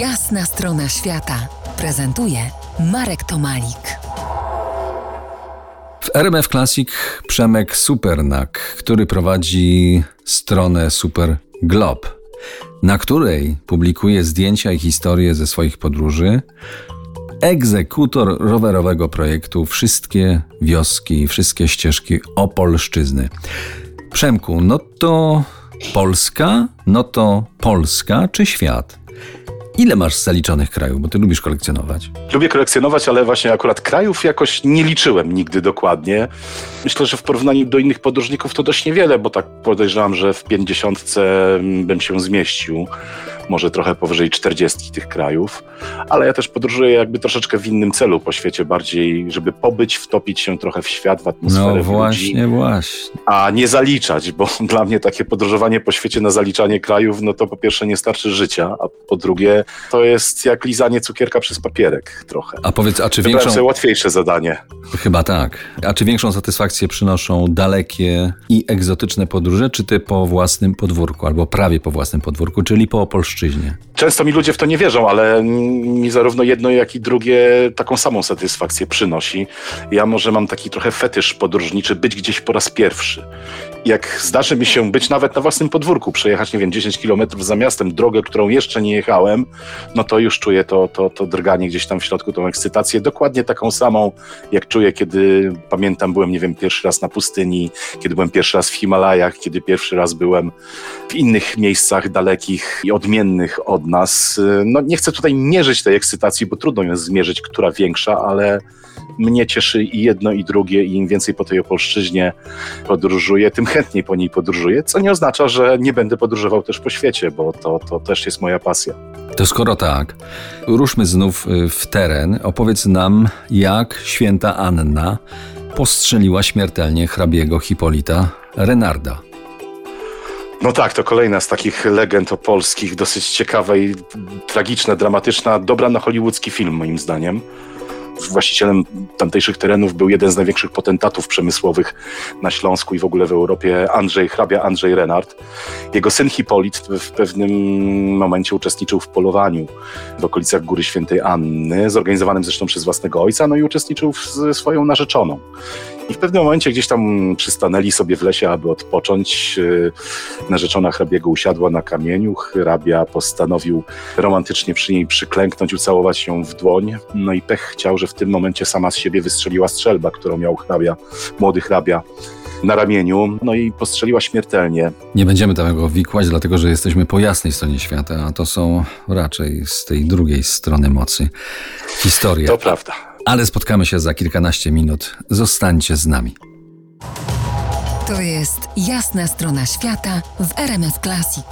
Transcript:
Jasna strona świata prezentuje Marek Tomalik. W RMF Classic Przemek Supernak, który prowadzi stronę Super Glob, na której publikuje zdjęcia i historie ze swoich podróży. Egzekutor rowerowego projektu Wszystkie wioski, wszystkie ścieżki Opolszczyzny. Przemku, no to Polska, no to Polska czy świat? Ile masz zaliczonych krajów, bo ty lubisz kolekcjonować? Lubię kolekcjonować, ale właśnie akurat krajów jakoś nie liczyłem nigdy dokładnie. Myślę, że w porównaniu do innych podróżników to dość niewiele, bo tak podejrzewam, że w pięćdziesiątce bym się zmieścił może trochę powyżej 40 tych krajów, ale ja też podróżuję jakby troszeczkę w innym celu po świecie, bardziej, żeby pobyć, wtopić się trochę w świat, w atmosferę. No właśnie, ludzi, właśnie. A nie zaliczać, bo dla mnie takie podróżowanie po świecie na zaliczanie krajów, no to po pierwsze nie starczy życia, a po drugie to jest jak lizanie cukierka przez papierek trochę. A powiedz, a czy Wybrałem większą... łatwiejsze zadanie. Chyba tak. A czy większą satysfakcję przynoszą dalekie i egzotyczne podróże, czy ty po własnym podwórku, albo prawie po własnym podwórku, czyli po Opolszczyźnie? Często mi ludzie w to nie wierzą, ale mi zarówno jedno, jak i drugie taką samą satysfakcję przynosi. Ja może mam taki trochę fetysz podróżniczy, być gdzieś po raz pierwszy. Jak zdarzy mi się być nawet na własnym podwórku, przejechać, nie wiem, 10 kilometrów za miastem, drogę, którą jeszcze nie jechałem, no to już czuję to, to, to drganie gdzieś tam w środku, tą ekscytację, dokładnie taką samą, jak czuję, kiedy pamiętam, byłem, nie wiem, pierwszy raz na pustyni, kiedy byłem pierwszy raz w Himalajach, kiedy pierwszy raz byłem w innych miejscach dalekich i odmiennych od nas. No nie chcę tutaj mierzyć tej ekscytacji, bo trudno jest zmierzyć, która większa, ale mnie cieszy i jedno, i drugie, i im więcej po tej Opolszczyźnie podróżuję, tym chętniej po niej podróżuję, co nie oznacza, że nie będę podróżował też po świecie, bo to, to też jest moja pasja. To skoro tak, ruszmy znów y, w teren. Opowiedz nam, jak święta Anna postrzeliła śmiertelnie hrabiego Hipolita Renarda. No tak, to kolejna z takich legend opolskich, dosyć ciekawa i tragiczna, dramatyczna, dobra na hollywoodzki film moim zdaniem. Właścicielem tamtejszych terenów był jeden z największych potentatów przemysłowych na Śląsku i w ogóle w Europie, Andrzej, hrabia Andrzej Renard. Jego syn Hipolit w pewnym momencie uczestniczył w polowaniu w okolicach Góry Świętej Anny, zorganizowanym zresztą przez własnego ojca, no i uczestniczył ze swoją narzeczoną. I w pewnym momencie gdzieś tam przystanęli sobie w lesie, aby odpocząć. Narzeczona hrabiego usiadła na kamieniu. Hrabia postanowił romantycznie przy niej przyklęknąć, ucałować ją w dłoń. No i pech chciał, że w tym momencie sama z siebie wystrzeliła strzelba, którą miał hrabia, młody hrabia na ramieniu, no i postrzeliła śmiertelnie. Nie będziemy tego wikłać, dlatego że jesteśmy po jasnej stronie świata, a to są raczej z tej drugiej strony mocy historie. To prawda. Ale spotkamy się za kilkanaście minut. Zostańcie z nami. To jest jasna strona świata w RMS Classic.